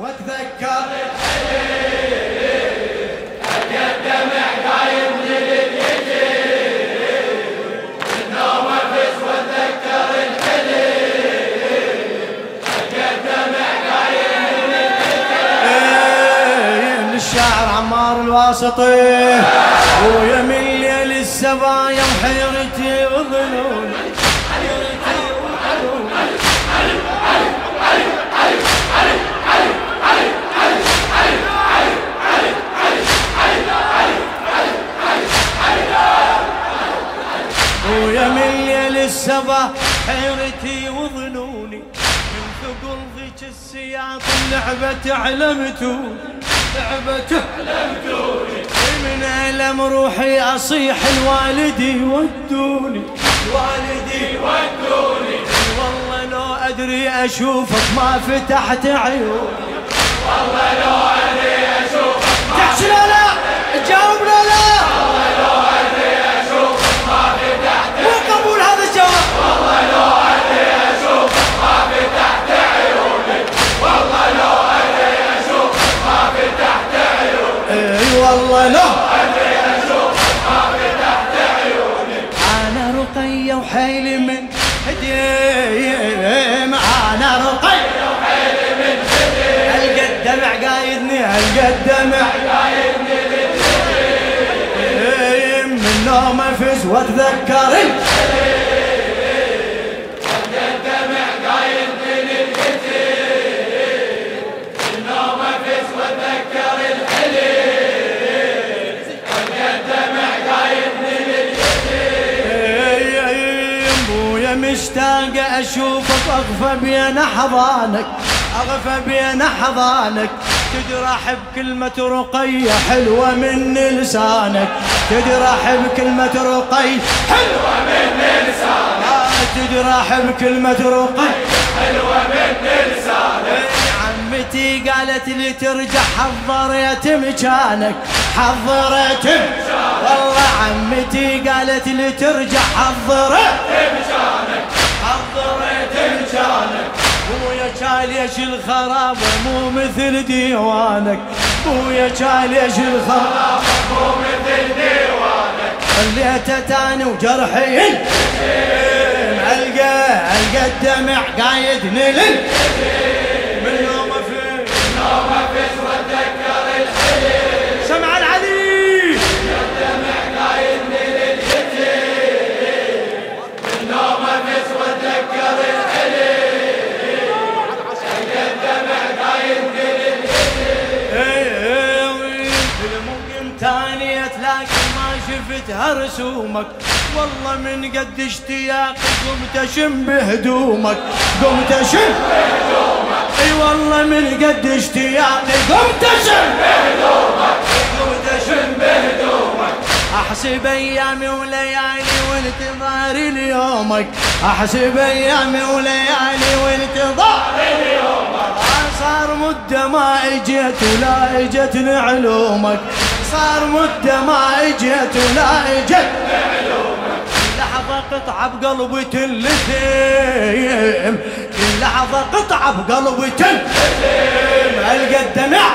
واتذكر الشاعر عمار الواسطي ويمين ليل السبايا وحيرتي وظنوني ويا من السبا حيرتي وظنوني. من ثقل ذيك السياط اللعبة علمتوني لعبة علمتوني من ألم روحي أصيح الوالدي ودوني. والدي ودوني. والله لو أدري أشوفك ما فتحت عيوني. والله لو أدري أشوفك تحشي لا لا! تجاوب لا! من هديم أنا رقية وحيلي من ألقى الدمع قايدني ألقى الدمع. قايدني من نوم افز واتذكر أشوفك أغفى بين احضانك أغفى بين احضانك تجرح بكلمة رقية حلوة من لسانك. تجرح بكلمة رقية حلوة من لسانك. تجرح بكلمة رقية حلوة من لسانك. عمتي قالت لي ترجع حضرت مكانك حضرت والله عمتي قالت لي ترجع حضرت مكانك. مكانك بويا كاليش الخراب مو مثل ديوانك. بويا كاليش الخراب مو مثل ديوانك. خليته تاني وجرحي القى القى الدمع قايد نلل. والله من قد اشتياقي قمت اشم بهدومك قمت اشم بهدومك أي والله من قد اشتياقي قمت اشم بهدومك قمت اشم بهدومك أحسب أيامي وليالي وانتظاري ليومك. أحسب أيامي وليالي وانتظاري ليومك. صار مدة ما إجيت ولا اجت علومك صار مدة ما إجيت ولا اجت قطعة بقلبي تلثم كل لحظة قطعة بقلبي تلثم القى الدمع.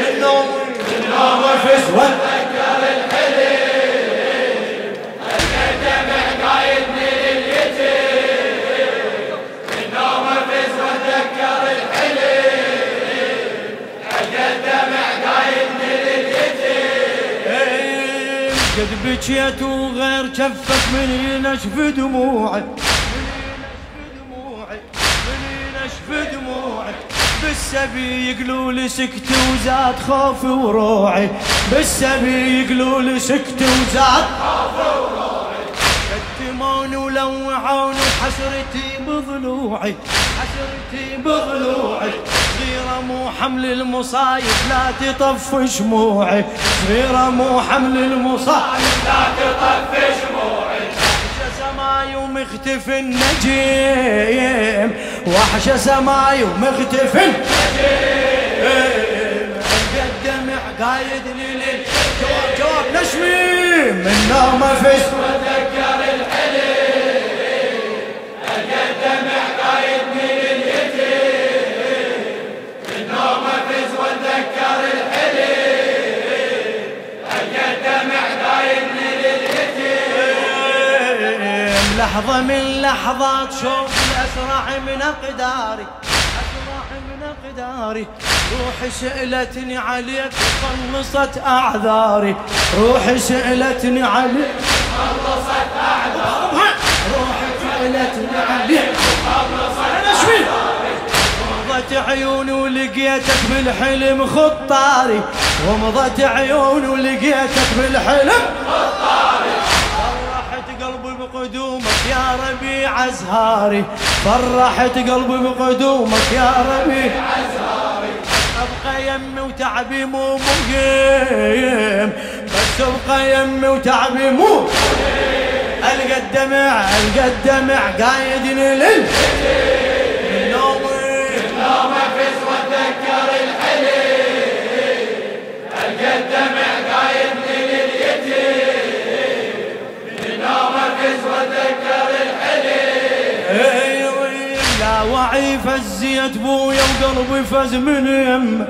من نوم. من نوم في اسود بكيت وغير كفك من ينشف دموعي. دموعي. بالسبي يقلوا لي سكت وزاد خوفي وروعي. بالسبي يقلوا لي سكت وزاد خوفي وروعي. كتموني ولوعوني وحسرتي بضلوعي. حسرتي بضلوعي. مو حمل المصايب لا تطف شموعي صغيرة مو حمل المصايب لا تطف شموعي وحشة سماي ومختفي النجيم. وحشة سماي ومختفي النجيم. الدمع قايد ليل جواب جواب نشمي. من نوم في لحظة من لحظات شوق الأسرع من أقداري أسرع من أقداري. روحي سألتني عليك خلصت أعذاري. روحي سألتني عليك خلصت أعذاري. روحي سألتني عليك خلصت أعذاري. ومضت عيوني ولقيتك بالحلم خطاري. ومضت عيوني ولقيتك بالحلم خطاري. بقدومك يا ربيع أزهاري فرحت قلبي بقدومك يا ربيع أزهاري أبقى يمي وتعبي مو مقيم بس أبقى يمي وتعبي مو ألقى الدمع ألقى الدمع قايدني لل فزيت بويا وقلبي فز من يمه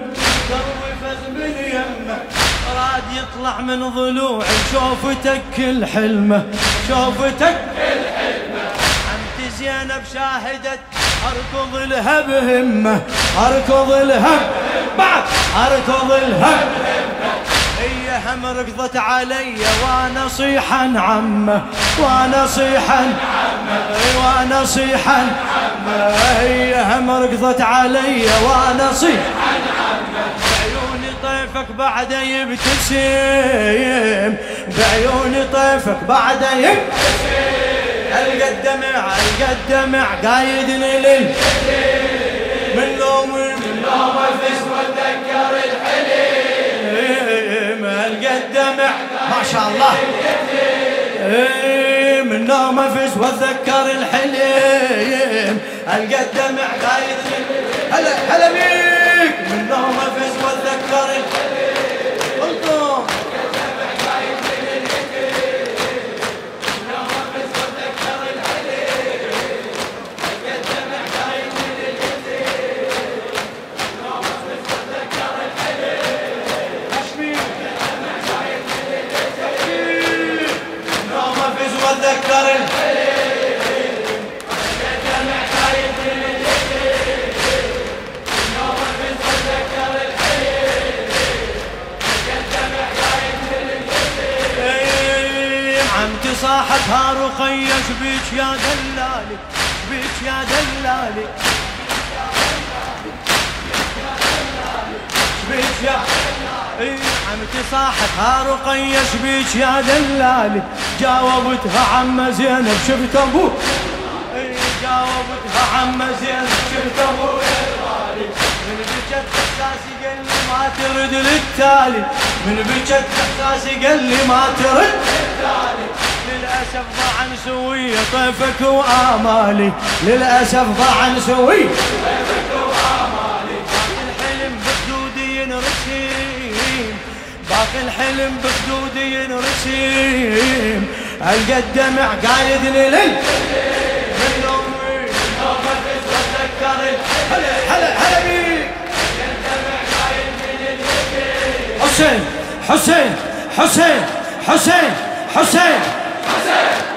قلبي فز من يمه راد يطلع من ضلوعي شوفتك الحلمة شوفتك الحلمة أنت زينب شاهدت أركض لها بهمة أركض لها بعد أركض لها هي هم ركضت علي وأنا صيحا عمه وأنا صيحا عمه وأنا صيحا عمه هي هم رقضت علي وأنا صيح. بعيوني طيفك بعده يبتسم. بعيوني طيفك بعده يبتسم. القدمع القدمع قايد لل من لوم من لوم الفس وتذكر الحليم. القدمع ما شاء الله. من نوم فز واتذكر الحليم. هل قدم خايد هلا هلا مين؟ رقية شبيك يا دلالي شبيك يا دلالي. شبيك يا اي عمتي صاحت ها رقية شبيك يا دلالي. جاوبتها عم زينب شفت أبوك اي جاوبتها عم زينب شفت أبوك من بكت أحساسي قال لي ما ترد للتالي. من بكت أحساسي قال لي ما ترد للتالي. للأسف ضاع نسوي طيفك وآمالي. للأسف ضاع نسوي طيفك وآمالي باقي الحلم بخدودي ينرسم باقي الحلم بخدودي ينرسم ألقى الدمع قايد لل من نومي هلا هلا هلا حسين حسين حسين حسين. ハハハ!